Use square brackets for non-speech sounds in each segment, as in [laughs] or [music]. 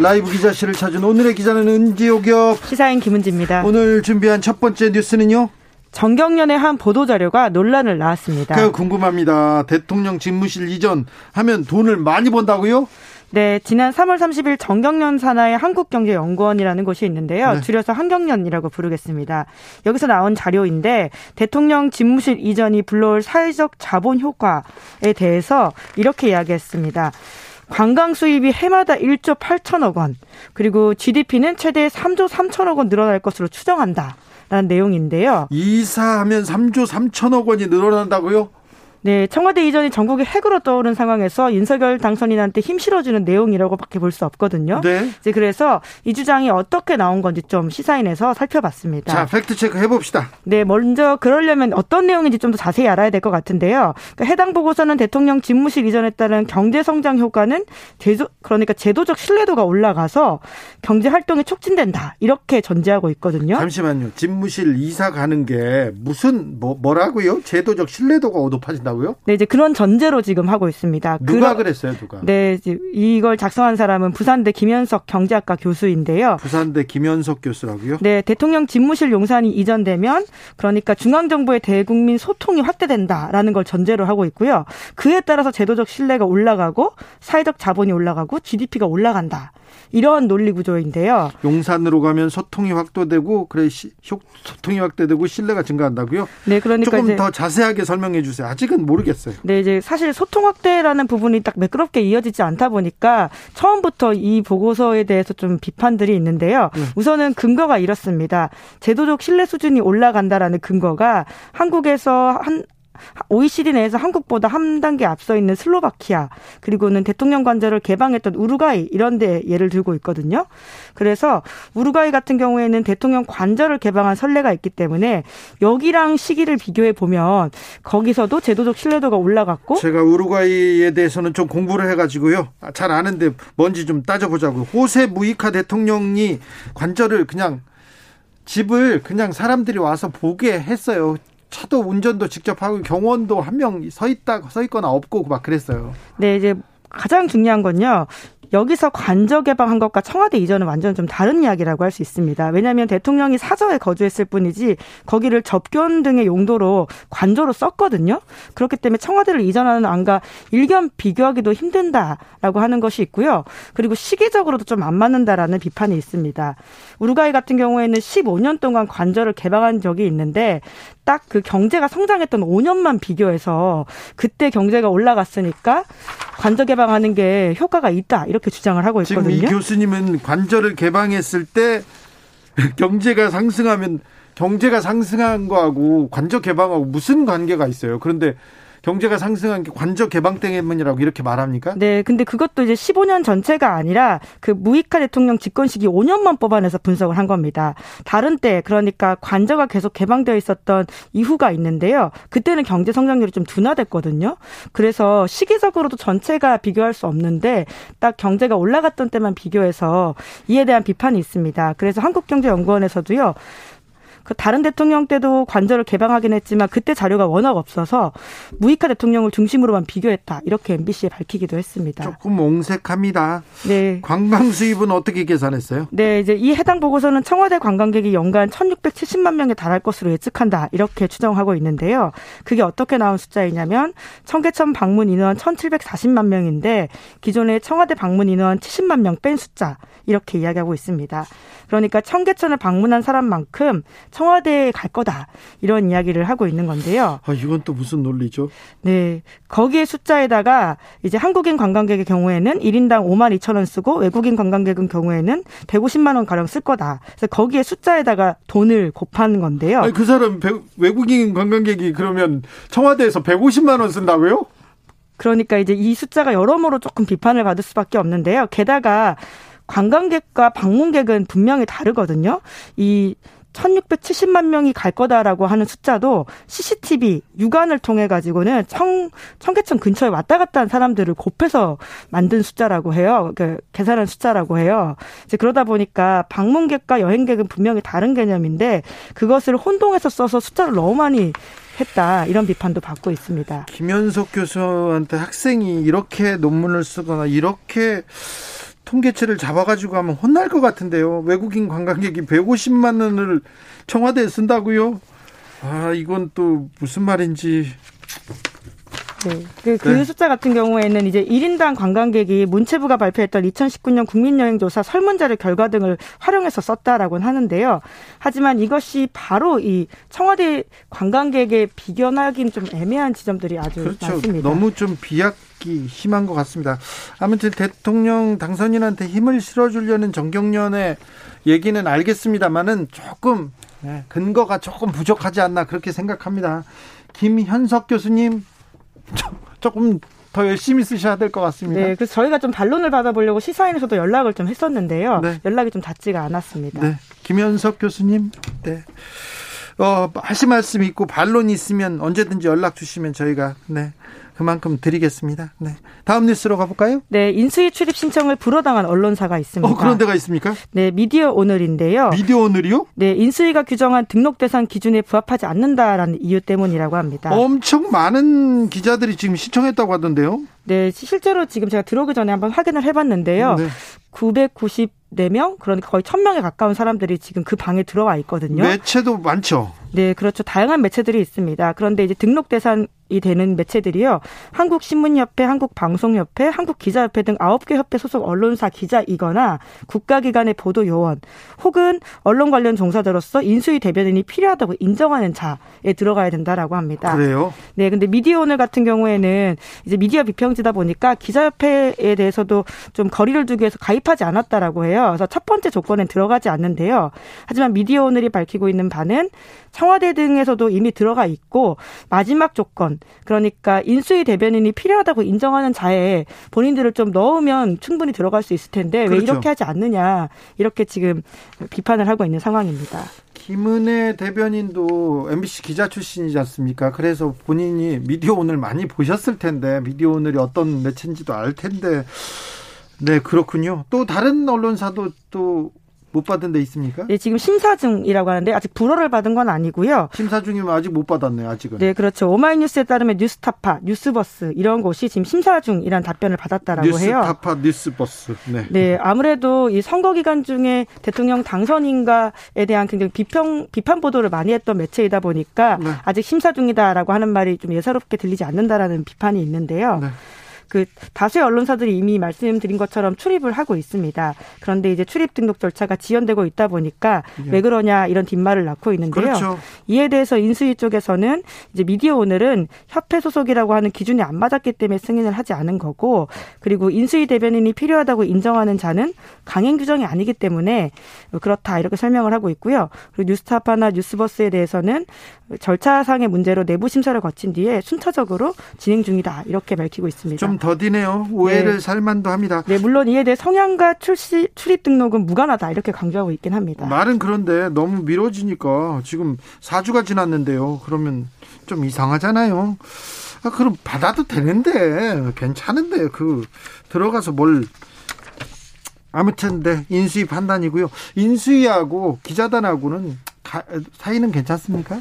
라이브 기자실을 찾은 오늘의 기자는 은지옥이요. 시사인 김은지입니다. 오늘 준비한 첫 번째 뉴스는요. 정경련의 한 보도 자료가 논란을 낳았습니다. 그 궁금합니다. 대통령 집무실 이전 하면 돈을 많이 번다고요? 네, 지난 3월 30일 정경련 산하의 한국경제연구원이라는 곳이 있는데요. 네. 줄여서 한경련이라고 부르겠습니다. 여기서 나온 자료인데 대통령 집무실 이전이 불러올 사회적 자본 효과에 대해서 이렇게 이야기했습니다. 관광 수입이 해마다 1조 8천억 원, 그리고 GDP는 최대 3조 3천억 원 늘어날 것으로 추정한다. 라는 내용인데요. 이사하면 3조 3천억 원이 늘어난다고요? 네, 청와대 이전이 정국의 핵으로 떠오른 상황에서 윤석열 당선인한테 힘 실어주는 내용이라고밖에 볼 수 없거든요. 네. 이제 그래서 이 주장이 어떻게 나온 건지 좀 시사인에서 살펴봤습니다. 자, 팩트 체크 해봅시다. 네, 먼저 그러려면 어떤 내용인지 좀 더 자세히 알아야 될 것 같은데요. 그러니까 해당 보고서는 대통령 집무실 이전에 따른 경제 성장 효과는 제도 그러니까 제도적 신뢰도가 올라가서 경제 활동이 촉진된다 이렇게 전제하고 있거든요. 잠시만요. 집무실 이사 가는 게 무슨 뭐 뭐라고요? 제도적 신뢰도가 높아진다. 한다고요? 네, 이제 그런 전제로 지금 하고 있습니다. 누가 그러, 그랬어요, 누가? 네, 이걸 작성한 사람은 부산대 김현석 경제학과 교수인데요. 부산대 김현석 교수라고요? 네, 대통령 집무실 용산이 이전되면 그러니까 중앙정부의 대국민 소통이 확대된다라는 걸 전제로 하고 있고요. 그에 따라서 제도적 신뢰가 올라가고 사회적 자본이 올라가고 GDP가 올라간다. 이러한 논리 구조인데요. 용산으로 가면 소통이 확대되고 그래 시, 소통이 확대되고 신뢰가 증가한다고요? 네, 그러니까 조금 더 자세하게 설명해 주세요. 아직은 모르겠어요. 네, 이제 사실 소통 확대라는 부분이 딱 매끄럽게 이어지지 않다 보니까 처음부터 이 보고서에 대해서 좀 비판들이 있는데요. 네. 우선은 근거가 이렇습니다. 제도적 신뢰 수준이 올라간다라는 근거가 한국에서 한 OECD 내에서 한국보다 한 단계 앞서 있는 슬로바키아 그리고는 대통령 관저를 개방했던 우루과이 이런 데 예를 들고 있거든요. 그래서 우루과이 같은 경우에는 대통령 관저를 개방한 선례가 있기 때문에 여기랑 시기를 비교해 보면 거기서도 제도적 신뢰도가 올라갔고 제가 우루과이에 대해서는 좀 공부를 해 가지고요. 잘 아는데 뭔지 좀 따져 보자고. 호세 무이카 대통령이 관저를 그냥 집을 그냥 사람들이 와서 보게 했어요. 차도 운전도 직접 하고 경원도 한 명 서 있다 서 있거나 없고 막 그랬어요. 네, 이제 가장 중요한 건요. 여기서 관저 개방한 것과 청와대 이전은 완전 좀 다른 이야기라고 할 수 있습니다. 왜냐하면 대통령이 사저에 거주했을 뿐이지 거기를 접견 등의 용도로 관저로 썼거든요. 그렇기 때문에 청와대를 이전하는 안과 일견 비교하기도 힘든다라고 하는 것이 있고요. 그리고 시기적으로도 좀 안 맞는다라는 비판이 있습니다. 우루과이 같은 경우에는 15년 동안 관저를 개방한 적이 있는데 딱 그 경제가 성장했던 5년만 비교해서 그때 경제가 올라갔으니까 관저 개방하는 게 효과가 있다. 이렇게 주장을 하고 있거든요. 지금 이 교수님은 관절을 개방했을 때 [laughs] 경제가 상승하면 경제가 상승한 거하고 관절 개방하고 무슨 관계가 있어요? 그런데 경제가 상승한 게 관저 개방 때문이라고 이렇게 말합니까? 네, 근데 그것도 이제 15년 전체가 아니라 그 무이카 대통령 집권 시기 5년만 뽑아내서 분석을 한 겁니다. 다른 때 그러니까 관저가 계속 개방되어 있었던 이후가 있는데요. 그때는 경제 성장률이 좀 둔화됐거든요. 그래서 시기적으로도 전체가 비교할 수 없는데 딱 경제가 올라갔던 때만 비교해서 이에 대한 비판이 있습니다. 그래서 한국경제연구원에서도요. 그 다른 대통령 때도 관저를 개방하긴 했지만 그때 자료가 워낙 없어서 무이카 대통령을 중심으로만 비교했다. 이렇게 MBC에 밝히기도 했습니다. 조금 옹색합니다. 네. 관광 수입은 어떻게 계산했어요? 네, 이제 이 해당 보고서는 청와대 관광객이 연간 1,670만 명에 달할 것으로 예측한다. 이렇게 추정하고 있는데요. 그게 어떻게 나온 숫자이냐면 청계천 방문 인원 1,740만 명인데 기존의 청와대 방문 인원 70만 명 뺀 숫자 이렇게 이야기하고 있습니다. 그러니까 청계천을 방문한 사람만큼 청와대에 갈 거다. 이런 이야기를 하고 있는 건데요. 아, 이건 또 무슨 논리죠? 네. 거기에 숫자에다가 이제 한국인 관광객의 경우에는 1인당 5만 2천 원 쓰고 외국인 관광객은 경우에는 150만 원 가량 쓸 거다. 그래서 거기에 숫자에다가 돈을 곱하는 건데요. 아니, 그 사람 외국인 관광객이 그러면 청와대에서 150만 원 쓴다고요? 그러니까 이제 이 숫자가 여러모로 조금 비판을 받을 수밖에 없는데요. 게다가 관광객과 방문객은 분명히 다르거든요. 이 1670만 명이 갈 거다라고 하는 숫자도 CCTV 육안을 통해 가지고는 청 청계천 근처에 왔다 갔다 한 사람들을 곱해서 만든 숫자라고 해요. 그 계산한 숫자라고 해요. 이제 그러다 보니까 방문객과 여행객은 분명히 다른 개념인데 그것을 혼동해서 써서 숫자를 너무 많이 했다 이런 비판도 받고 있습니다. 김현석 교수한테 학생이 이렇게 논문을 쓰거나 이렇게 통계치를 잡아가지고 하면 혼날 것 같은데요. 외국인 관광객이 150만 원을 청와대에 쓴다고요? 아, 이건 또 무슨 말인지 네. 그, 그 네. 숫자 같은 경우에는 이제 1인당 관광객이 문체부가 발표했던 2019년 국민여행조사 설문자료 결과 등을 활용해서 썼다라고는 하는데요. 하지만 이것이 바로 이 청와대 관광객에 비견하기는 좀 애매한 지점들이 아주 그렇죠. 많습니다. 너무 좀 비약기 심한 것 같습니다. 아무튼 대통령 당선인한테 힘을 실어주려는 정경련의 얘기는 알겠습니다만은 조금 네, 근거가 조금 부족하지 않나 그렇게 생각합니다. 김현석 교수님 조금 더 열심히 쓰셔야 될 것 같습니다. 네, 그래서 저희가 좀 반론을 받아보려고 시사인에서도 연락을 좀 했었는데요. 네. 연락이 좀 닿지가 않았습니다. 네, 김현석 교수님, 네. 어, 하실 말씀 있고 반론이 있으면 언제든지 연락 주시면 저희가 네 그만큼 드리겠습니다. 네. 다음 뉴스로 가볼까요? 네, 인수위 출입 신청을 불허당한 언론사가 있습니다. 어, 그런 데가 있습니까? 네, 미디어 오늘인데요. 미디어 오늘이요? 네, 인수위가 규정한 등록 대상 기준에 부합하지 않는다라는 이유 때문이라고 합니다. 엄청 많은 기자들이 지금 신청했다고 하던데요. 네, 실제로 지금 제가 들어오기 전에 한번 확인을 해봤는데요. 네. 994명, 그러니까 거의 1000명에 가까운 사람들이 지금 그 방에 들어와 있거든요. 매체도 많죠. 네, 그렇죠. 다양한 매체들이 있습니다. 그런데 이제 등록 대상 이 되는 매체들이요. 한국신문협회, 한국방송협회, 한국기자협회 등 9개 협회 소속 언론사 기자이거나 국가기관의 보도 요원 혹은 언론 관련 종사자로서 인수위 대변인이 필요하다고 인정하는 자에 들어가야 된다라고 합니다. 그래요? 네, 근데 미디어 오늘 같은 경우에는 이제 미디어 비평지다 보니까 기자협회에 대해서도 좀 거리를 두기 위해서 가입하지 않았다라고 해요. 그래서 첫 번째 조건엔 들어가지 않는데요. 하지만 미디어 오늘이 밝히고 있는 바는 청와대 등에서도 이미 들어가 있고 마지막 조건 그러니까 인수위 대변인이 필요하다고 인정하는 자에 본인들을 좀 넣으면 충분히 들어갈 수 있을 텐데 그렇죠. 왜 이렇게 하지 않느냐 이렇게 지금 비판을 하고 있는 상황입니다. 김은혜 대변인도 MBC 기자 출신이지 않습니까? 그래서 본인이 미디어 오늘 많이 보셨을 텐데 미디어 오늘이 어떤 매체인지도 알 텐데 네 그렇군요. 또 다른 언론사도 또 못 받은 데 있습니까? 네, 지금 심사 중이라고 하는데 아직 불허를 받은 건 아니고요. 심사 중이면 아직 못 받았네요, 아직은. 네, 그렇죠. 오마이뉴스에 따르면 뉴스타파, 뉴스버스 이런 곳이 지금 심사 중이란 답변을 받았다라고 뉴스타파, 해요. 뉴스타파, 뉴스버스. 네. 네, 아무래도 이 선거 기간 중에 대통령 당선인가에 대한 굉장히 비평 비판 보도를 많이 했던 매체이다 보니까 네. 아직 심사 중이다라고 하는 말이 좀 예사롭게 들리지 않는다라는 비판이 있는데요. 네. 그 다수의 언론사들이 이미 말씀드린 것처럼 출입을 하고 있습니다. 그런데 이제 출입 등록 절차가 지연되고 있다 보니까 예. 왜 그러냐 이런 뒷말을 낳고 있는데요. 그렇죠. 이에 대해서 인수위 쪽에서는 이제 미디어 오늘은 협회 소속이라고 하는 기준이 안 맞았기 때문에 승인을 하지 않은 거고 그리고 인수위 대변인이 필요하다고 인정하는 자는 강행 규정이 아니기 때문에 그렇다 이렇게 설명을 하고 있고요. 그리고 뉴스타파나 뉴스버스에 대해서는 절차상의 문제로 내부 심사를 거친 뒤에 순차적으로 진행 중이다 이렇게 밝히고 있습니다. 좀 더디네요. 오해를 네. 살만도 합니다. 네, 물론 이에 대해 성향과 출시, 출입 등록은 무관하다 이렇게 강조하고 있긴 합니다. 말은 그런데 너무 미뤄지니까 지금 4주가 지났는데요. 그러면 좀 이상하잖아요. 아, 그럼 받아도 되는데 괜찮은데 그 들어가서 뭘 아무튼 네 인수위 판단이고요. 인수위하고 기자단하고는 가, 사이는 괜찮습니까?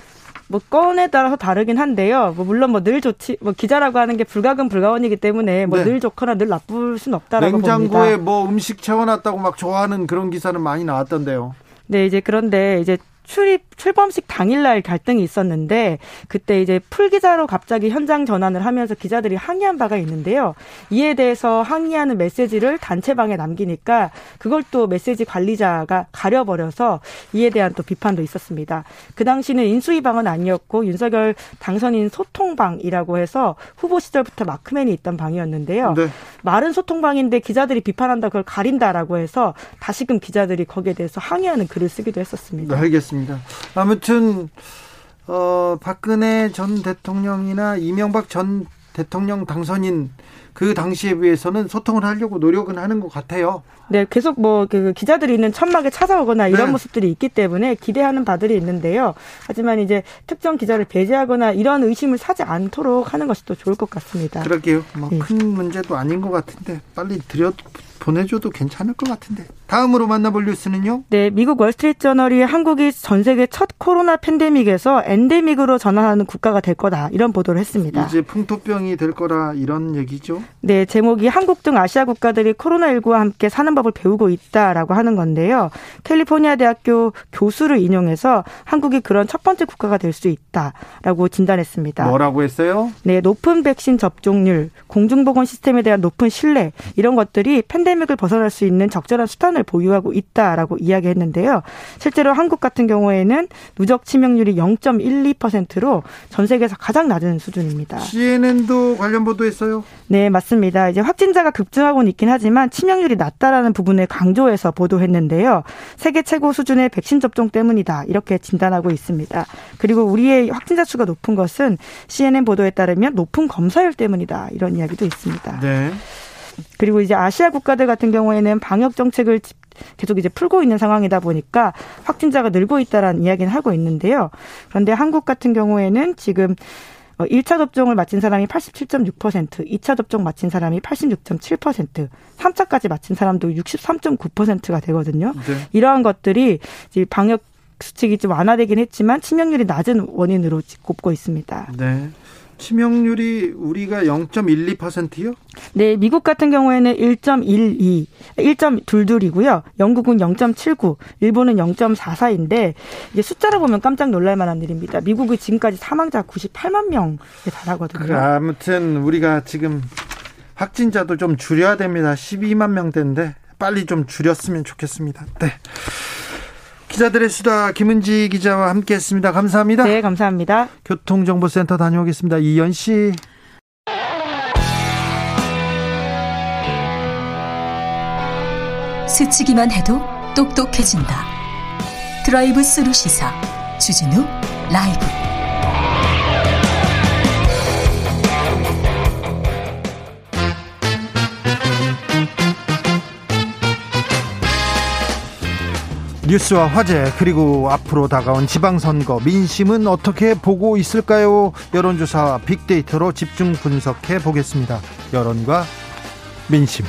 뭐 건에 따라서 다르긴 한데요. 뭐 물론 뭐 늘 좋지 뭐 기자라고 하는 게 불가근 불가원이기 때문에 뭐늘 네. 좋거나 늘 나쁠 수는 없다라고 냉장고에 봅니다. 뭐 음식 채워놨다고 막 좋아하는 그런 기사는 많이 나왔던데요. 네, 이제 그런데 이제 출입 출범식 당일날 갈등이 있었는데 그때 이제 풀 기자로 갑자기 현장 전환을 하면서 기자들이 항의한 바가 있는데요. 이에 대해서 항의하는 메시지를 단체방에 남기니까 그걸 또 메시지 관리자가 가려버려서 이에 대한 또 비판도 있었습니다. 그 당시는 인수위방은 아니었고 윤석열 당선인 소통방이라고 해서 후보 시절부터 마크맨이 있던 방이었는데요. 네. 말은 소통방인데 기자들이 비판한다 그걸 가린다라고 해서 다시금 기자들이 거기에 대해서 항의하는 글을 쓰기도 했었습니다. 네, 알겠습니다. 아무튼 어 박근혜 전 대통령이나 이명박 전 대통령 당선인 그 당시에 비해서는 소통을 하려고 노력은 하는 것 같아요. 네, 계속 뭐 그 기자들이 있는 천막에 찾아오거나 이런 네. 모습들이 있기 때문에 기대하는 바들이 있는데요. 하지만 이제 특정 기자를 배제하거나 이런 의심을 사지 않도록 하는 것이 또 좋을 것 같습니다. 그러게요. 뭐큰 네. 문제도 아닌 것 같은데 빨리 들여 보내줘도 괜찮을 것 같은데. 다음으로 만나볼 뉴스는요? 네, 미국 월스트리트 저널이 한국이 전 세계 첫 코로나 팬데믹에서 엔데믹으로 전환하는 국가가 될 거다 이런 보도를 했습니다. 이제 풍토병이 될 거라 이런 얘기죠? 네, 제목이 한국 등 아시아 국가들이 코로나19와 함께 사는 법을 배우고 있다라고 하는 건데요. 캘리포니아 대학교 교수를 인용해서 한국이 그런 첫 번째 국가가 될 수 있다라고 진단했습니다. 뭐라고 했어요? 네, 높은 백신 접종률, 공중보건 시스템에 대한 높은 신뢰 이런 것들이 팬데믹 을 벗어날 수 있는 적절한 수단을 보유하고 있다라고 이야기했는데요. 실제로 한국 같은 경우에는 누적 치명률이 0.12%로 전 세계에서 가장 낮은 수준입니다. CNN도 관련 보도했어요? 네, 맞습니다. 이제 확진자가 급증하고는 있긴 하지만 치명률이 낮다라는 부분을 강조해서 보도했는데요. 세계 최고 수준의 백신 접종 때문이다. 이렇게 진단하고 있습니다. 그리고 우리의 확진자 수가 높은 것은 CNN 보도에 따르면 높은 검사율 때문이다. 이런 이야기도 있습니다. 네. 그리고 이제 아시아 국가들 같은 경우에는 방역 정책을 계속 이제 풀고 있는 상황이다 보니까 확진자가 늘고 있다라는 이야기는 하고 있는데요. 그런데 한국 같은 경우에는 지금 1차 어, 접종을 마친 사람이 87.6%, 2차 접종 마친 사람이 86.7%, 3차까지 마친 사람도 63.9%가 되거든요. 네. 이러한 것들이 방역 수칙이 좀 완화되긴 했지만 치명률이 낮은 원인으로 꼽고 있습니다. 네. 치명률이 우리가 0.12%요? 네, 미국 같은 경우에는 1.12, 1.22이고요. 영국은 0.79, 일본은 0.44인데 이게 숫자를 보면 깜짝 놀랄 만한 일입니다. 미국이 지금까지 사망자 98만 명에 달하거든요. 그래, 아무튼 우리가 지금 확진자도 좀 줄여야 됩니다. 12만 명대인데 빨리 좀 줄였으면 좋겠습니다. 네. 기자들의 수다 김은지 기자와 함께했습니다. 감사합니다. 네, 감사합니다. 교통정보센터 다녀오겠습니다. 이현 씨. 스치기만 해도 똑똑해진다. 드라이브 스루 시사 주진우 라이브. 뉴스와 화제 그리고 앞으로 다가온 지방선거 민심은 어떻게 보고 있을까요? 여론조사 빅데이터로 집중 분석해 보겠습니다. 여론과 민심.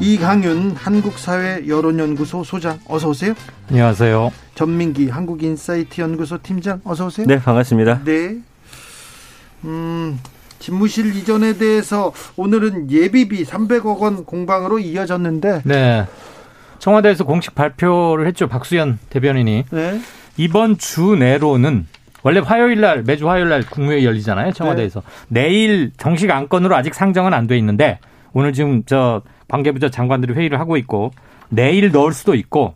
이강윤 한국사회 여론연구소 소장 어서 오세요. 안녕하세요. 전민기 한국인사이트 연구소 팀장 어서 오세요. 네 반갑습니다. 네. 음 집무실 이전에 대해서 오늘은 예비비 300억 원 공방으로 이어졌는데 네. 청와대에서 공식 발표를 했죠. 박수현 대변인이. 네. 이번 주 내로는 원래 화요일 날 매주 화요일 날 국무회의 열리잖아요. 청와대에서. 네. 내일 정식 안건으로 아직 상정은 안 돼 있는데 오늘 지금 저 관계부처 장관들이 회의를 하고 있고 내일 넣을 수도 있고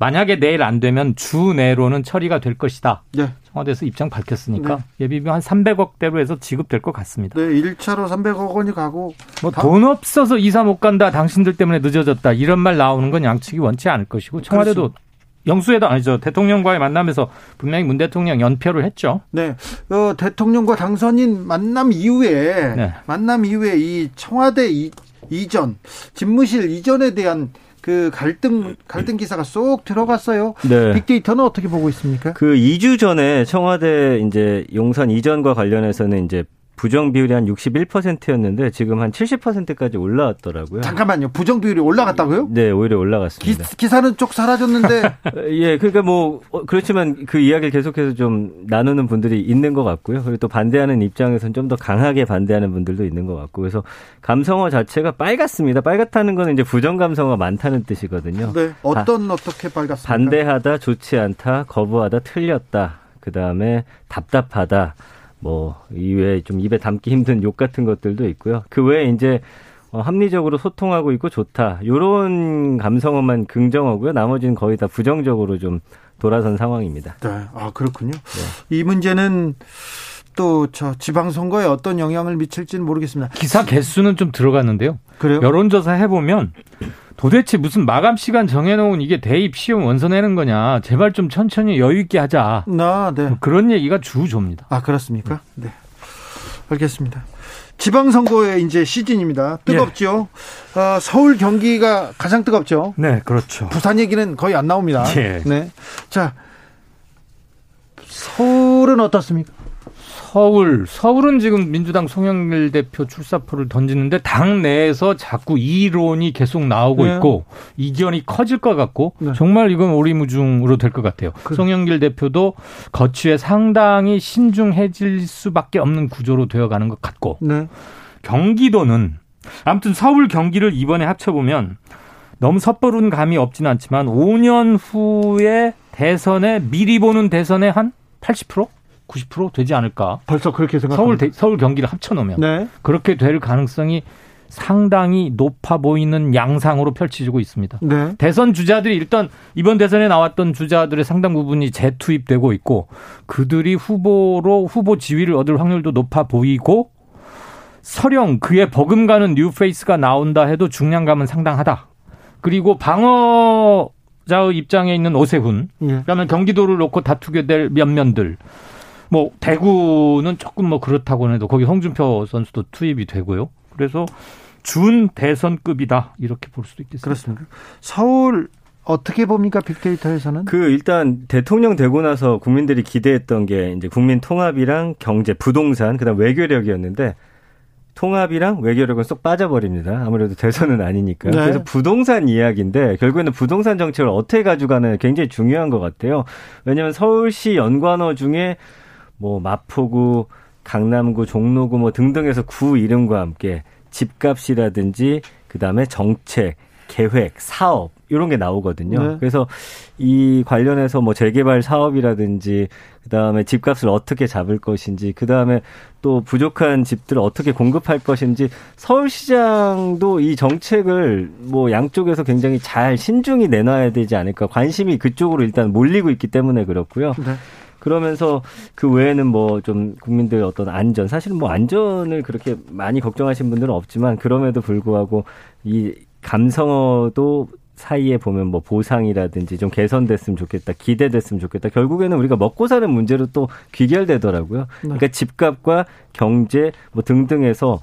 만약에 내일 안 되면 주 내로는 처리가 될 것이다. 네. 청와대에서 입장 밝혔으니까 네. 예비비 한 300억 대로 해서 지급될 것 같습니다. 네, 1차로 300억 원이 가고 뭐 돈 없어서 이사 못 간다. 당신들 때문에 늦어졌다. 이런 말 나오는 건 양측이 원치 않을 것이고 청와대도 그렇습니다. 영수회담 아니죠 대통령과의 만남에서 분명히 문 대통령 연표를 했죠. 네, 어, 대통령과 당선인 만남 이후에 네. 만남 이후에 이 청와대 이, 이전 집무실 이전에 대한 그 갈등 갈등 기사가 쏙 들어갔어요. 네. 빅데이터는 어떻게 보고 있습니까? 그 2주 전에 청와대 이제 용산 이전과 관련해서는 이제 부정 비율이 한 61%였는데 지금 한 70%까지 올라왔더라고요. 잠깐만요. 부정 비율이 올라갔다고요? 네, 오히려 올라갔습니다. 기, 사는 쪽 사라졌는데. [laughs] 예, 그러니까 뭐 어, 그렇지만 그 이야기를 계속해서 좀 나누는 분들이 있는 것 같고요. 그리고 또 반대하는 입장에서는 좀더 강하게 반대하는 분들도 있는 것 같고 그래서 감성어 자체가 빨갛습니다. 빨갛다는 거는 이제 부정 감성어가 많다는 뜻이거든요. 네, 어떤 아, 어떻게 빨갛습니까? 반대하다, 좋지 않다, 거부하다, 틀렸다. 그 다음에 답답하다. 뭐 이외에 좀 입에 담기 힘든 욕 같은 것들도 있고요. 그 외에 이제 어, 합리적으로 소통하고 있고 좋다. 요런 감성어만 긍정어고요. 나머지는 거의 다 부정적으로 좀 돌아선 상황입니다. 네. 아, 그렇군요. 네. 이 문제는 또 저 지방선거에 어떤 영향을 미칠지는 모르겠습니다. 기사 개수는 좀 들어갔는데요. 그래요? 여론조사 해보면 도대체 무슨 마감 시간 정해놓은 이게 대입 시험 원서 내는 거냐. 제발 좀 천천히 여유 있게 하자. 아, 네. 뭐 그런 얘기가 주조입니다. 아, 그렇습니까? 네. 알겠습니다. 지방선거의 이제 시즌입니다. 뜨겁죠. 예. 어, 서울 경기가 가장 뜨겁죠. 네, 그렇죠. 부산 얘기는 거의 안 나옵니다. 예. 네. 자, 서울은 어떻습니까? 서울, 서울은 지금 민주당 송영길 대표 출사표를 던지는데 당 내에서 자꾸 이론이 계속 나오고 네. 있고 이견이 커질 것 같고 네. 정말 이건 오리무중으로 될 것 같아요. 그... 송영길 대표도 거취에 상당히 신중해질 수밖에 없는 구조로 되어가는 것 같고 네. 경기도는 아무튼 서울 경기를 이번에 합쳐보면 너무 섣부른 감이 없지는 않지만 5년 후에 대선에 미리 보는 대선에 한 80%? 90% 되지 않을까. 벌써 그렇게 생각 서울 서울 경기를 합쳐 놓으면 네. 그렇게 될 가능성이 상당히 높아 보이는 양상으로 펼쳐지고 있습니다. 네. 대선 주자들이 일단 이번 대선에 나왔던 주자들의 상당 부분이 재투입되고 있고 그들이 후보로 후보 지위를 얻을 확률도 높아 보이고 설령 그에 버금가는 뉴페이스가 나온다 해도 중량감은 상당하다. 그리고 방어 자의 입장에 있는 오세훈, 예. 그다음에 경기도를 놓고 다투게 될 면면들, 뭐 대구는 조금 뭐 그렇다고 해도 거기 홍준표 선수도 투입이 되고요. 그래서 준 대선급이다 이렇게 볼 수도 있겠습니다. 그렇습니다. 서울 어떻게 봅니까 빅데이터에서는? 그 일단 대통령 되고 나서 국민들이 기대했던 게 이제 국민 통합이랑 경제, 부동산, 그다음 외교력이었는데 통합이랑 외교력은 쏙 빠져버립니다. 아무래도 대선은 아니니까. 네. 그래서 부동산 이야기인데 결국에는 부동산 정책을 어떻게 가져가는 굉장히 중요한 것 같아요. 왜냐하면 서울시 연관어 중에 뭐 마포구, 강남구, 종로구 뭐 등등에서 구 이름과 함께 집값이라든지 그다음에 정책, 계획, 사업 이런 게 나오거든요. 네. 그래서 이 관련해서 뭐 재개발 사업이라든지 그다음에 집값을 어떻게 잡을 것인지 그다음에 또 부족한 집들을 어떻게 공급할 것인지 서울시장도 이 정책을 뭐 양쪽에서 굉장히 잘 신중히 내놔야 되지 않을까 관심이 그쪽으로 일단 몰리고 있기 때문에 그렇고요. 네. 그러면서 그 외에는 뭐 좀 국민들 어떤 안전 사실은 뭐 안전을 그렇게 많이 걱정하신 분들은 없지만 그럼에도 불구하고 이 감성어도 사이에 보면 뭐 보상이라든지 좀 개선됐으면 좋겠다, 기대됐으면 좋겠다. 결국에는 우리가 먹고 사는 문제로 또 귀결되더라고요. 네. 그러니까 집값과 경제 뭐 등등에서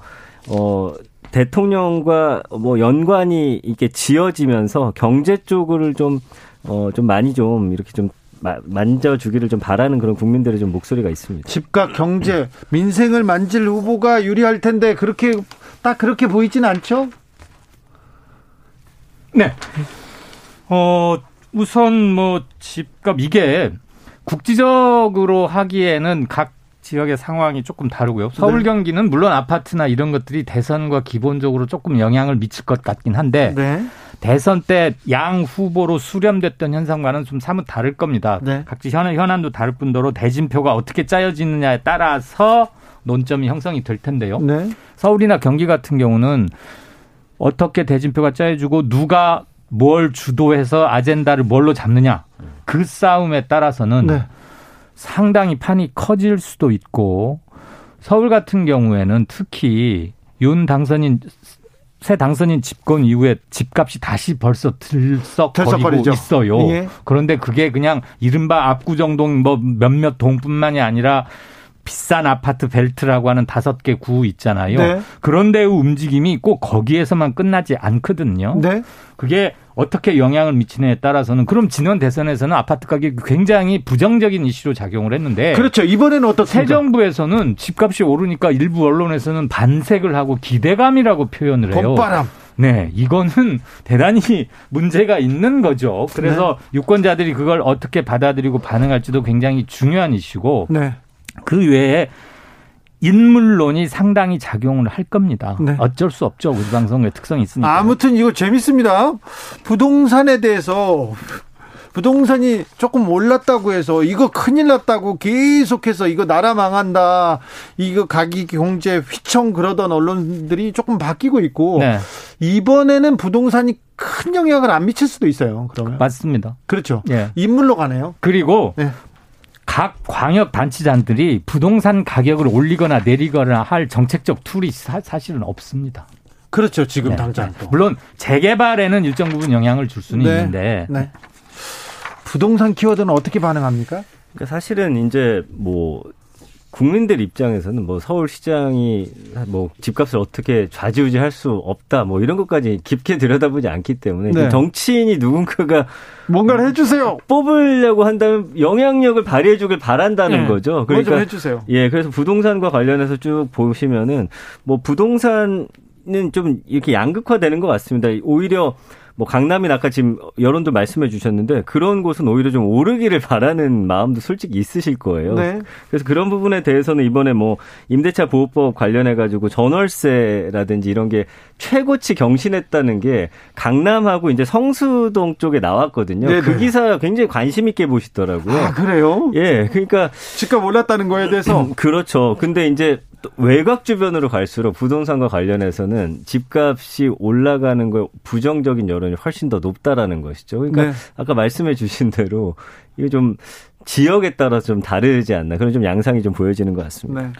어 대통령과 뭐 연관이 이렇게 지어지면서 경제 쪽을 좀 어, 좀 많이 좀 이렇게 좀 만져주기를 좀 바라는 그런 국민들의 좀 목소리가 있습니다. 집값, 경제, 민생을 만질 후보가 유리할 텐데 그렇게 딱 그렇게 보이진 않죠? 네. 어, 우선 뭐 집값 이게 국지적으로 하기에는 각 지역의 상황이 조금 다르고요. 서울 네. 경기는 물론 아파트나 이런 것들이 대선과 기본적으로 조금 영향을 미칠 것 같긴 한데 네. 대선 때 양 후보로 수렴됐던 현상과는 좀 사뭇 다를 겁니다. 네. 각지 현, 현안도 다를 뿐더러 대진표가 어떻게 짜여지느냐에 따라서 논점이 형성이 될 텐데요. 네. 서울이나 경기 같은 경우는 어떻게 대진표가 짜여지고 누가 뭘 주도해서 아젠다를 뭘로 잡느냐 그 싸움에 따라서는 네. 상당히 판이 커질 수도 있고 서울 같은 경우에는 특히 윤 당선인 새 당선인 집권 이후에 집값이 다시 벌써 들썩거리고 있어요. 예. 그런데 그게 그냥 이른바 압구정동 뭐 몇몇 동뿐만이 아니라 비싼 아파트 벨트라고 하는 다섯 개 구 있잖아요. 네. 그런데의 움직임이 꼭 거기에서만 끝나지 않거든요. 네. 그게 어떻게 영향을 미치느냐에 따라서는 그럼 지난 대선에서는 아파트 가격이 굉장히 부정적인 이슈로 작용을 했는데 그렇죠. 이번에는 어떻습니까? 새 정부에서는 집값이 오르니까 일부 언론에서는 반색을 하고 기대감이라고 표현을 해요. 봄바람. 네, 이거는 [laughs] 대단히 문제가 있는 거죠. 그래서 네. 유권자들이 그걸 어떻게 받아들이고 반응할지도 굉장히 중요한 이슈고 네. 그 외에 인물론이 상당히 작용을 할 겁니다. 네. 어쩔 수 없죠. 우리 방송의 특성이 있으니까. 아무튼 이거 재밌습니다. 부동산에 대해서 부동산이 조금 올랐다고 해서 이거 큰일 났다고 계속해서 이거 나라 망한다. 이거 가기 경제 휘청 그러던 언론들이 조금 바뀌고 있고 네. 이번에는 부동산이 큰 영향을 안 미칠 수도 있어요. 그러면 맞습니다. 그렇죠. 네. 인물로 가네요. 그리고 네. 각 광역 단체장들이 부동산 가격을 올리거나 내리거나 할 정책적 tool이 사, 실은 없습니다. 그렇죠. 지금 네. 당장. 네. 물론 재개발에는 일정 부분 영향을 줄 수는 네. 있는데. 네. 부동산 키워드는 어떻게 반응합니까? 그러니까 사실은 이제 뭐 국민들 입장에서는 뭐 서울시장이 뭐 집값을 어떻게 좌지우지할 수 없다 뭐 이런 것까지 깊게 들여다보지 않기 때문에 네. 정치인이 누군가가 뭔가를 해주세요. 뽑으려고 한다면 영향력을 발휘해주길 바란다는 네. 거죠. 그러니까 해주세요. 예, 그래서 부동산과 관련해서 쭉 보시면은 뭐 부동산은 좀 이렇게 양극화되는 것 같습니다. 오히려 뭐 강남이 아까 지금 여론도 말씀해 주셨는데 그런 곳은 오히려 좀 오르기를 바라는 마음도 솔직히 있으실 거예요. 네. 그래서 그런 부분에 대해서는 이번에 뭐 임대차 보호법 관련해 가지고 전월세라든지 이런 게 최고치 경신했다는 게 강남하고 이제 성수동 쪽에 나왔거든요. 네네. 그 네. 기사 굉장히 관심 있게 보시더라고요. 아, 그래요? 예. 그러니까 집값 올랐다는 거에 대해서 그렇죠. 근데 이제 외곽 주변으로 갈수록 부동산과 관련해서는 집값이 올라가는 거 부정적인 여론이 훨씬 더 높다라는 것이죠. 그러니까 네. 아까 말씀해 주신 대로 이게 좀 지역에 따라 좀 다르지 않나 그런 좀 양상이 좀 보여지는 것 같습니다. 네.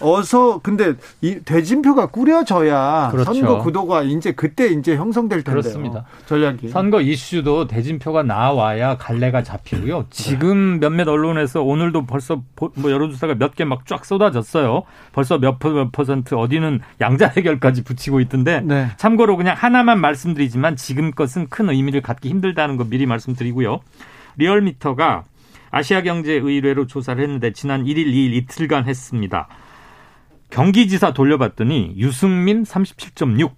어서 근데 이 대진표가 꾸려져야 그렇죠. 선거 구도가 이제 그때 이제 형성될 텐데요. 그렇습니다. 전략이 선거 이슈도 대진표가 나와야 갈래가 잡히고요. 지금 몇몇 언론에서 오늘도 벌써 뭐 여론조사가 몇 개 막 쫙 쏟아졌어요. 벌써 몇 퍼센트 어디는 양자 해결까지 붙이고 있던데 네. 참고로 그냥 하나만 말씀드리지만 지금 것은 큰 의미를 갖기 힘들다는 거 미리 말씀드리고요. 리얼미터가 아시아경제의뢰로 조사를 했는데 지난 1일, 2일 이틀간 했습니다. 경기지사 돌려봤더니 유승민 37.6,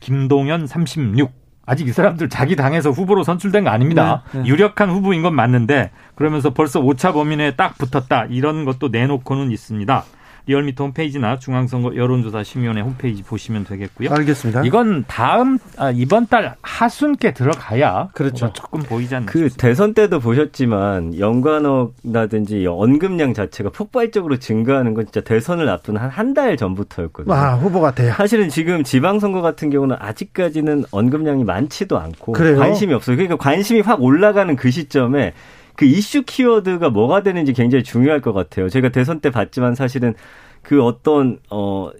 김동연 36. 아직 이 사람들 자기 당에서 후보로 선출된 거 아닙니다. 네, 네. 유력한 후보인 건 맞는데 그러면서 벌써 오차 범위 내에 딱 붙었다 이런 것도 내놓고는 있습니다. 리얼미터 홈페이지나 중앙선거 여론조사 심의위원회 홈페이지 보시면 되겠고요. 알겠습니다. 이건 다음 아, 이번 달 하순께 들어가야 그렇죠. 조금 보이지 않나 그 싶습니다. 대선 때도 보셨지만 연관어라든지 언급량 자체가 폭발적으로 증가하는 건 진짜 대선을 앞둔 한 한 달 전부터였거든요. 아 후보 같아요. 사실은 지금 지방선거 같은 경우는 아직까지는 언급량이 많지도 않고 그래요? 관심이 없어요. 그러니까 관심이 확 올라가는 그 시점에 그 이슈 키워드가 뭐가 되는지 굉장히 중요할 것 같아요. 제가 대선 때 봤지만 사실은 그 어떤 어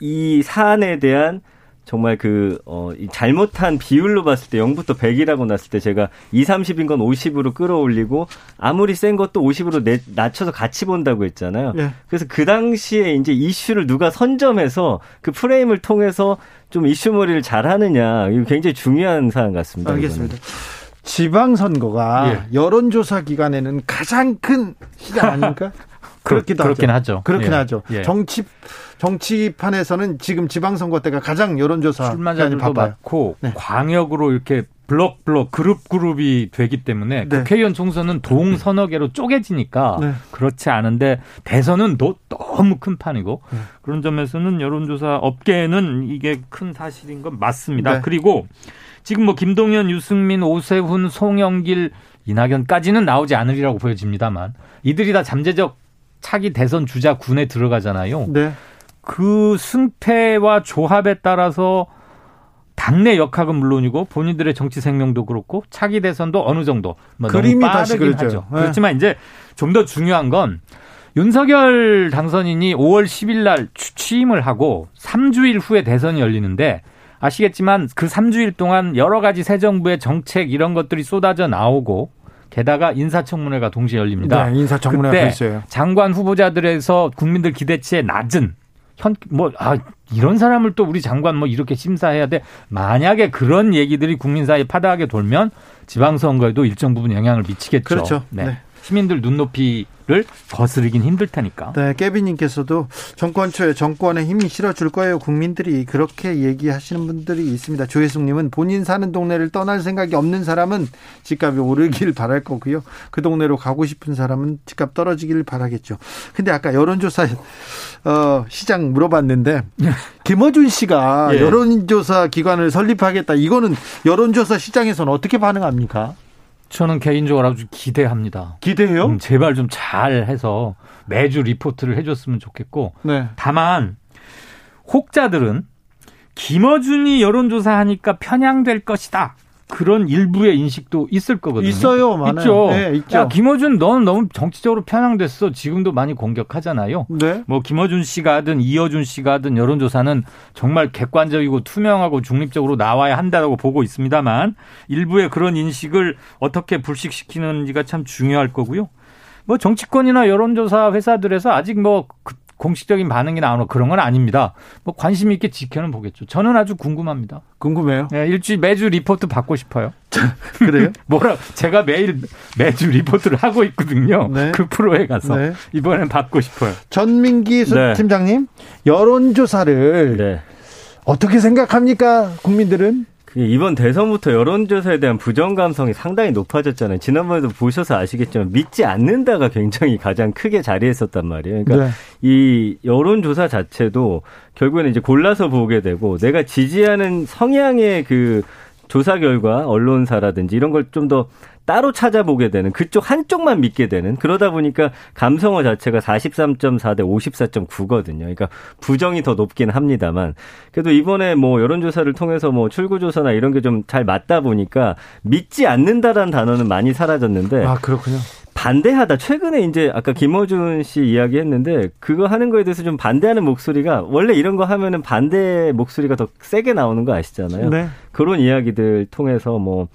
이 사안에 대한 정말 그, 어, 이 잘못한 비율로 봤을 때 0부터 100이라고 났을 때 제가 2, 30인 건 50으로 끌어올리고 아무리 센 것도 50으로 내, 낮춰서 같이 본다고 했잖아요. 예. 그래서 그 당시에 이제 이슈를 누가 선점해서 그 프레임을 통해서 좀 이슈머리를 잘 하느냐. 이거 굉장히 중요한 사안 같습니다. 알겠습니다. 이거는. 지방선거가 예. 여론조사 기간에는 가장 큰 시간 아닙니까? [laughs] 그렇기도 그렇긴 하죠. 하죠. 그렇긴 예. 하죠. 예. 정치 정치판에서는 지금 지방선거 때가 가장 여론조사 출마자들도 많고 네. 광역으로 이렇게 블록 블록 그룹 그룹이 되기 때문에 네. 국회의원 총선은 동 서너 개로 쪼개지니까 네. 그렇지 않은데 대선은 너, 무 큰 판이고 네. 그런 점에서는 여론조사 업계는 이게 큰 사실인 건 맞습니다. 네. 그리고 지금 뭐 김동연, 유승민, 오세훈, 송영길, 이낙연까지는 나오지 않으리라고 보여집니다만 이들이 다 잠재적 차기 대선 주자 군에 들어가잖아요. 네. 그 승패와 조합에 따라서 당내 역학은 물론이고 본인들의 정치 생명도 그렇고 차기 대선도 어느 정도 뭐 그림이 다시 그렇죠. 하죠. 네. 그렇지만 이제 좀 더 중요한 건 윤석열 당선인이 5월 10일 날 취임을 하고 3주일 후에 대선이 열리는데 아시겠지만 그 3주일 동안 여러 가지 새 정부의 정책 이런 것들이 쏟아져 나오고 게다가 인사청문회가 동시에 열립니다. 네, 인사청문회가 있어요. 장관 후보자들에서 국민들 기대치에 낮은 현, 뭐, 아, 이런 사람을 또 우리 장관 뭐 이렇게 심사해야 돼. 만약에 그런 얘기들이 국민 사이에 파다하게 돌면 지방선거에도 일정 부분 영향을 미치겠죠. 그렇죠. 네. 네. 시민들 눈높이를 거스르긴 힘들 테니까. 네, 깨비님께서도 정권 초에 정권에 힘이 실어줄 거예요. 국민들이 그렇게 얘기하시는 분들이 있습니다. 조혜숙님은 본인 사는 동네를 떠날 생각이 없는 사람은 집값이 오르길 바랄 거고요. 그 동네로 가고 싶은 사람은 집값 떨어지길 바라겠죠. 근데 아까 여론조사 어, 시장 물어봤는데 [laughs] 김어준 씨가 예. 여론조사 기관을 설립하겠다. 이거는 여론조사 시장에서는 어떻게 반응합니까? 저는 개인적으로 아주 기대합니다. 기대해요? 음, 제발 좀 잘해서 매주 리포트를 해줬으면 좋겠고. 네. 다만 혹자들은 김어준이 여론조사하니까 편향될 것이다. 그런 일부의 인식도 있을 거거든요. 있어요, 많아요. 있죠. 네, 있죠. 야, 김어준 넌 너무 정치적으로 편향됐어. 지금도 많이 공격하잖아요. 네. 뭐 김어준 씨가 하든 이어준 씨가 하든 여론조사는 정말 객관적이고 투명하고 중립적으로 나와야 한다고 보고 있습니다만 일부의 그런 인식을 어떻게 불식시키는지가 참 중요할 거고요. 뭐 정치권이나 여론조사 회사들에서 아직 뭐 그 공식적인 반응이 나오는 그런 건 아닙니다. 뭐 관심 있게 지켜는 보겠죠. 저는 아주 궁금합니다. 궁금해요. 네, 일주일 매주 리포트 받고 싶어요. 그래요? [laughs] 뭐라 제가 매일 매주 리포트를 하고 있거든요. 네. 그 프로에 가서 네. 이번엔 받고 싶어요. 전민기 네. 팀장님, 여론조사를 네. 어떻게 생각합니까? 국민들은? 그 이번 대선부터 여론조사에 대한 부정 감성이 상당히 높아졌잖아요. 지난번에도 보셔서 아시겠지만 믿지 않는다가 굉장히 가장 크게 자리했었단 말이에요. 그러니까 네. 이 여론조사 자체도 결국에는 이제 골라서 보게 되고 내가 지지하는 성향의 그 조사 결과 언론사라든지 이런 걸 좀 더 따로 찾아보게 되는 그쪽 한쪽만 믿게 되는 그러다 보니까 감성어 자체가 43.4 대 54.9거든요. 그러니까 부정이 더 높긴 합니다만 그래도 이번에 뭐 여론조사를 통해서 뭐 출구조사나 이런 게 좀 잘 맞다 보니까 믿지 않는다라는 단어는 많이 사라졌는데 아, 그렇군요. 반대하다. 최근에 이제 아까 김어준 씨 이야기했는데 그거 하는 거에 대해서 좀 반대하는 목소리가 원래 이런 거 하면은 반대 목소리가 더 세게 나오는 거 아시잖아요. 네. 그런 이야기들 통해서 뭐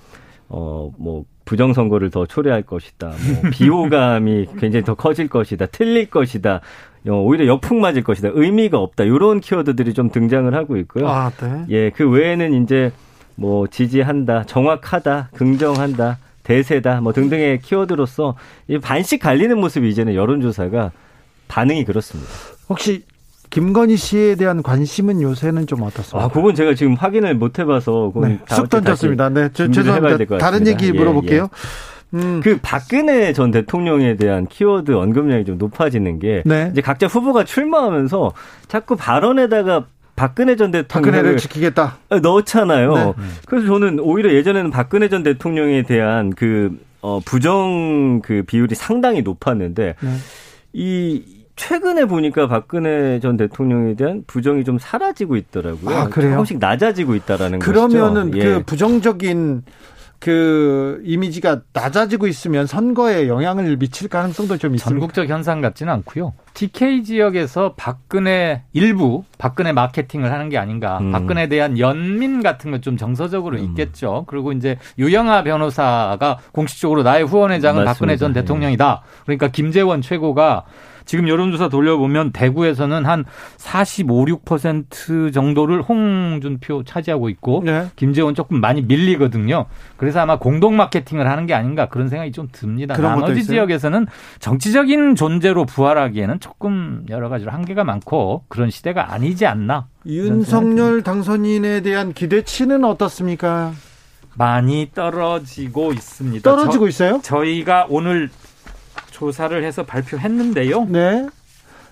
어, 뭐, 부정선거를 더 초래할 것이다. 뭐, [laughs] 비호감이 굉장히 더 커질 것이다. 틀릴 것이다. 어, 오히려 역풍 맞을 것이다. 의미가 없다. 이런 키워드들이 좀 등장을 하고 있고요. 아, 네. 예, 그 외에는 이제 뭐, 지지한다, 정확하다, 긍정한다, 대세다, 뭐 등등의 키워드로서 이 반씩 갈리는 모습이 이제는 여론조사가 반응이 그렇습니다. 혹시 김건희 씨에 대한 관심은 요새는 좀 어떻습니까? 아, 그건 제가 지금 확인을 못 해봐서. 그건 네, 쑥 던졌습니다. 네, 저, 죄송합니다. 다른. 얘기 예, 물어볼게요. 음, 그 박근혜 전 대통령에 대한 키워드 언급량이 좀 높아지는 게 네. 이제 각자 후보가 출마하면서 자꾸 발언에다가 박근혜 전 대통령을 지키겠다. 넣잖아요. 네. 그래서 저는 오히려 예전에는 박근혜 전 대통령에 대한 그 어, 부정 그 비율이 상당히 높았는데 네. 이 최근에 보니까 박근혜 전 대통령에 대한 부정이 좀 사라지고 있더라고요. 아, 그래요? 조금씩 낮아지고 있다라는 그러면은 것이죠. 그 예. 부정적인 그 이미지가 낮아지고 있으면 선거에 영향을 미칠 가능성도 좀 있습니다. 전국적 현상 같지는 않고요. TK 지역에서 박근혜 일부 박근혜 마케팅을 하는 게 아닌가. 음. 박근혜에 대한 연민 같은 거좀 정서적으로 있겠죠. 그리고 이제 유영아 변호사가 공식적으로 나의 후원회장은 맞습니다. 박근혜 전 대통령이다. 그러니까 김재원 최고가 지금 여론조사 돌려보면 대구에서는 한 45, 6% 정도를 홍준표 차지하고 있고 네. 김재원 조금 많이 밀리거든요. 그래서 아마 공동 마케팅을 하는 게 아닌가 그런 생각이 좀 듭니다. 나머지? 지역에서는 정치적인 존재로 부활하기에는 조금 여러 가지로 한계가 많고 그런 시대가 아니지 않나. 윤석열 당선인에 대한 기대치는 어떻습니까? 많이 떨어지고 있습니다. 떨어지고 있어요? 저, 저희가 오늘 조사를 해서 발표했는데요. 네.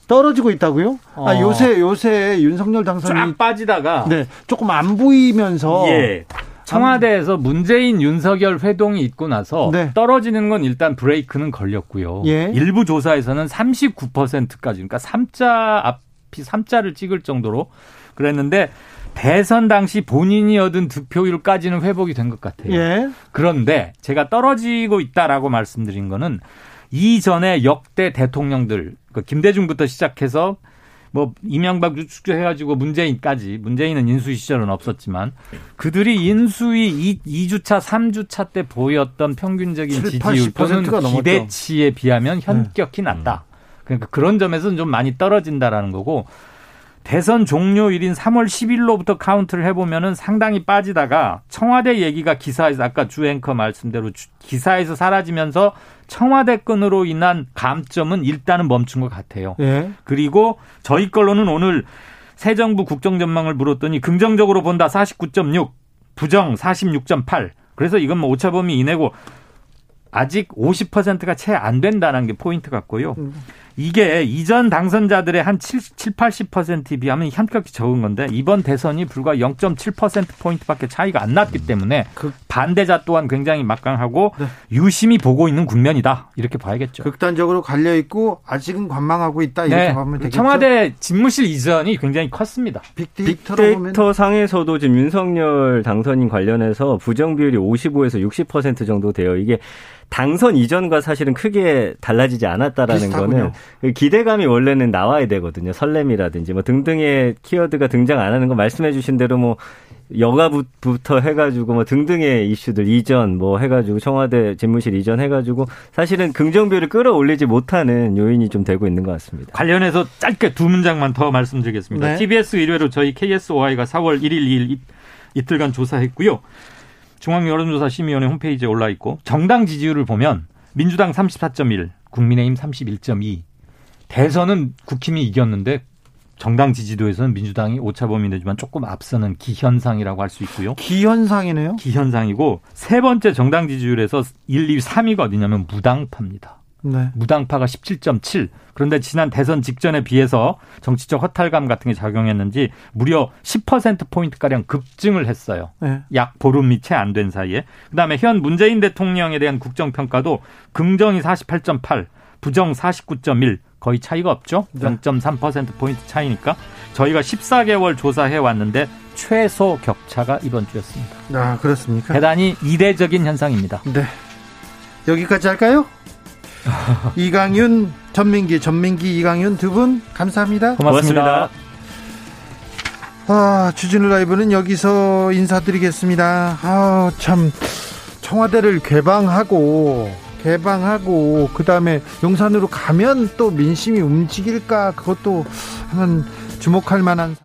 떨어지고 있다고요? 아, 어. 요새 요새 윤석열 당선인이 쫙 빠지다가 네, 조금 안 보이면서 예. 청와대에서 문재인 윤석열 회동이 있고 나서 네. 떨어지는 건 일단 브레이크는 걸렸고요. 예. 일부 조사에서는 39%까지 그러니까 3자 앞이 3자를 찍을 정도로 그랬는데 대선 당시 본인이 얻은 득표율까지는 회복이 된 것 같아요. 예. 그런데 제가 떨어지고 있다라고 말씀드린 거는 이전에 역대 대통령들 그 김대중부터 시작해서 뭐 이명박 축조 해가지고 문재인까지 문재인은 인수위 시절은 없었지만 그들이 인수위 2, 주차 3주차 때 보였던 평균적인 7, 지지율 또는 80%가 넘었죠. 기대치에 비하면 현격히 낮다. 그러니까 그런 점에서는 좀 많이 떨어진다라는 거고 대선 종료일인 3월 10일로부터 카운트를 해보면은 상당히 빠지다가 청와대 얘기가 기사에서 아까 주 앵커 말씀대로 주- 기사에서 사라지면서 청와대 건으로 인한 감점은 일단은 멈춘 것 같아요. 예. 그리고 저희 걸로는 오늘 새 정부 국정 전망을 물었더니 긍정적으로 본다 49.6, 부정 46.8. 그래서 이건 뭐 오차범위 이내고 아직 50%가 채 안 된다는 게 포인트 같고요. 음. 이게 이전 당선자들의 한 7, 80%에 비하면 현격히 적은 건데 이번 대선이 불과 0.7%포인트밖에 차이가 안 났기 때문에 그 반대자 또한 굉장히 막강하고 네. 유심히 보고 있는 국면이다. 이렇게 봐야겠죠. 극단적으로 갈려 있고 아직은 관망하고 있다. 이렇게 네. 보면 되겠죠. 청와대 집무실 이전이 굉장히 컸습니다. 빅데이터 상에서도 지금 윤석열 당선인 관련해서 부정 비율이 55에서 60% 정도 돼요. 이게 당선 이전과 사실은 크게 달라지지 않았다라는 비슷하군요. 거는 그 기대감이 원래는 나와야 되거든요. 설렘이라든지 뭐 등등의 키워드가 등장 안 하는 거 말씀해 주신 대로 뭐 여가부터 해가지고 뭐 등등의 이슈들 이전 뭐 해가지고 청와대 집무실 이전 해가지고 사실은 긍정비율을 끌어올리지 못하는 요인이 좀 되고 있는 것 같습니다. 관련해서 짧게 두 문장만 더 말씀드리겠습니다. 네. TBS 의뢰로 저희 KSOI가 4월 1일 2일 이 틀간 조사했고요. 중앙여론조사심의위원회 홈페이지에 올라 있고 정당 지지율을 보면 민주당 34.1, 국민의힘 31.2. 대선은 국힘이 이겼는데 정당 지지도에서는 민주당이 오차범위 내지만 조금 앞서는 기현상이라고 할 수 있고요. 기현상이네요. 기현상이고 세 번째 정당 지지율에서 1, 2, 3위가 어디냐면 무당파입니다. 네. 무당파가 17.7. 그런데 지난 대선 직전에 비해서 정치적 허탈감 같은 게 작용했는지 무려 10%포인트 가량 급증을 했어요. 네. 약 보름이 채 안 된 사이에. 그 다음에 현 문재인 대통령에 대한 국정 평가도 긍정이 48.8, 부정 49.1. 거의 차이가 없죠. 네. 0.3%포인트 차이니까 저희가 14개월 조사해 왔는데 최소 격차가 이번 주였습니다. 아, 그렇습니까? 대단히 이례적인 현상입니다. 네. 여기까지 할까요? [laughs] 이강윤, 전민기, 전민기, 이강윤 두 분 감사합니다. 고맙습니다. 아, 주진우 라이브는 여기서 인사드리겠습니다. 아, 참 청와대를 개방하고 개방하고 그다음에 용산으로 가면 또 민심이 움직일까? 그것도 한번 주목할 만한